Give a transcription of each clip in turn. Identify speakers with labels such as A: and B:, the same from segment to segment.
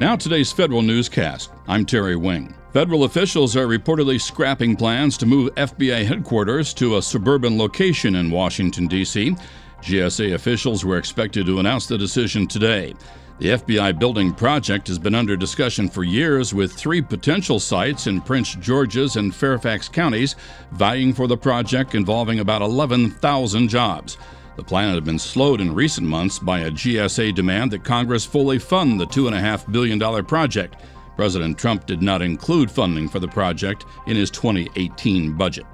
A: Now, today's federal newscast. I'm Terry Wing. Federal officials are reportedly scrapping plans to move FBI headquarters to a suburban location in Washington, D.C. GSA officials were expected to announce the decision today. The FBI building project has been under discussion for years, with three potential sites in Prince George's and Fairfax counties vying for the project involving about 11,000 jobs. The plan had been slowed in recent months by a GSA demand that Congress fully fund the $2.5 billion project. President Trump did not include funding for the project in his 2018 budget.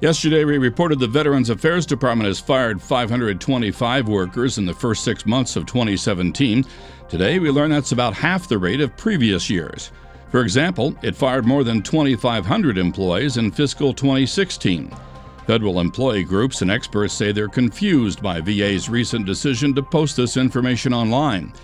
A: Yesterday, we reported the Veterans Affairs Department has fired 525 workers in the first six months of 2017. Today, we learn that's about half the rate of previous years. For example, it fired more than 2,500 employees in fiscal 2016. Federal employee groups and experts say they're confused by VA's recent decision to post this information online.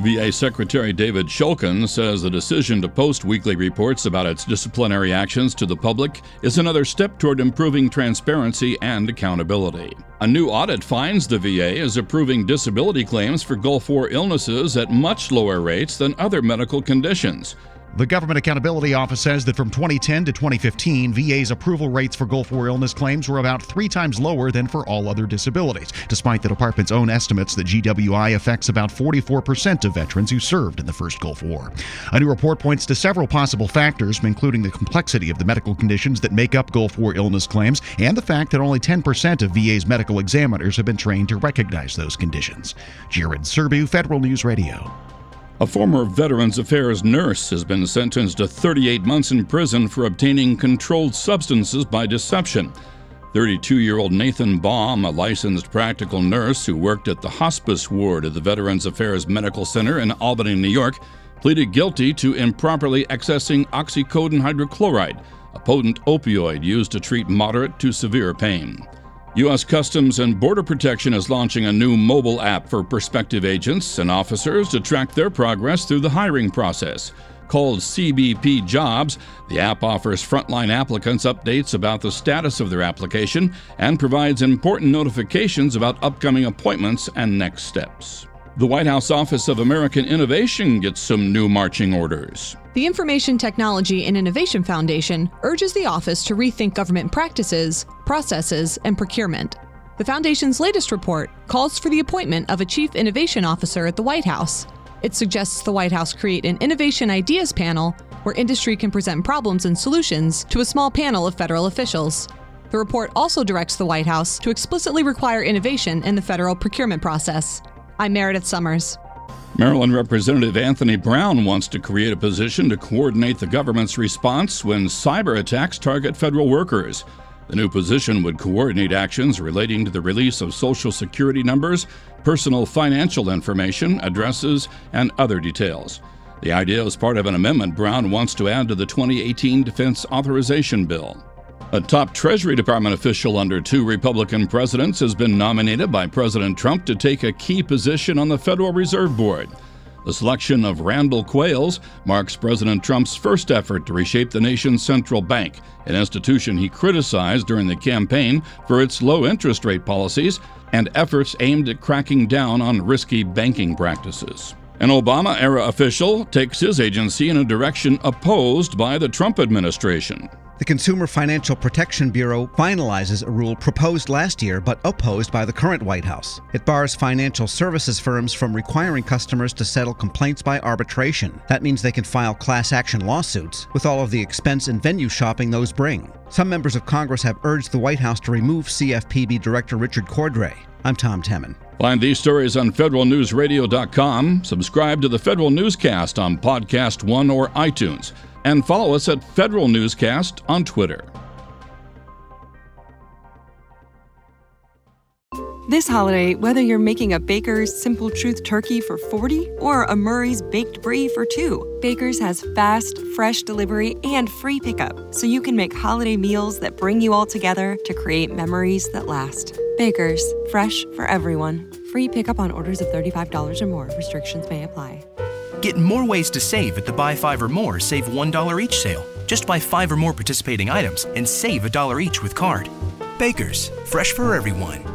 A: VA Secretary David Shulkin says the decision to post weekly reports about its disciplinary actions to the public is another step toward improving transparency and accountability. A new audit finds the VA is approving disability claims for Gulf War illnesses at much lower rates than other medical conditions.
B: The Government Accountability Office says that from 2010 to 2015, VA's approval rates for Gulf War illness claims were about three times lower than for all other disabilities, despite the department's own estimates that GWI affects about 44% of veterans who served in the first Gulf War. A new report points to several possible factors, including the complexity of the medical conditions that make up Gulf War illness claims and the fact that only 10% of VA's medical examiners have been trained to recognize those conditions. Jared Serbu, Federal News Radio.
A: A former Veterans Affairs nurse has been sentenced to 38 months in prison for obtaining controlled substances by deception. 32 year old Nathan Baum, a licensed practical nurse who worked at the hospice ward of the Veterans Affairs Medical Center in Albany, New York, pleaded guilty to improperly accessing oxycodone hydrochloride, a potent opioid used to treat moderate to severe pain. U.S. Customs and Border Protection is launching a new mobile app for prospective agents and officers to track their progress through the hiring process. Called CBP Jobs, the app offers frontline applicants updates about the status of their application and provides important notifications about upcoming appointments and next steps. The White House Office of American Innovation gets some new marching orders.
C: The Information Technology and Innovation Foundation urges the office to rethink government practices, processes, and procurement. The foundation's latest report calls for the appointment of a chief innovation officer at the White House. It suggests the White House create an innovation ideas panel where industry can present problems and solutions to a small panel of federal officials. The report also directs the White House to explicitly require innovation in the federal procurement process. I'm Meredith Somers.
A: Maryland Representative Anthony Brown wants to create a position to coordinate the government's response when cyber attacks target federal workers. The new position would coordinate actions relating to the release of Social Security numbers, personal financial information, addresses, and other details. The idea is part of an amendment Brown wants to add to the 2018 Defense Authorization Bill. A top Treasury Department official under two Republican presidents has been nominated by President Trump to take a key position on the Federal Reserve Board. The selection of Randall Quarles marks President Trump's first effort to reshape the nation's central bank, an institution he criticized during the campaign for its low interest rate policies and efforts aimed at cracking down on risky banking practices. An Obama era official takes his agency in a direction opposed by the Trump administration.
D: The Consumer Financial Protection Bureau finalizes a rule proposed last year but opposed by the current White House. It bars financial services firms from requiring customers to settle complaints by arbitration. That means they can file class action lawsuits, with all of the expense and venue shopping those bring. Some members of Congress have urged the White House to remove CFPB Director Richard Cordray. I'm Tom Temin.
A: Find these stories on federalnewsradio.com. Subscribe to the Federal Newscast on Podcast One or iTunes and follow us at Federal Newscast on Twitter.
E: This holiday, whether you're making a Baker's Simple Truth turkey for 40 or a Murray's Baked Brie for 2, Baker's has fast, fresh delivery and free pickup, so you can make holiday meals that bring you all together to create memories that last. Baker's, fresh for everyone. Free pickup on orders of $35 or more. Restrictions may apply.
F: Get more ways to save at the Buy Five or More Save $1 each sale. Just buy five or more participating items and save a dollar each with card. Baker's, fresh for everyone.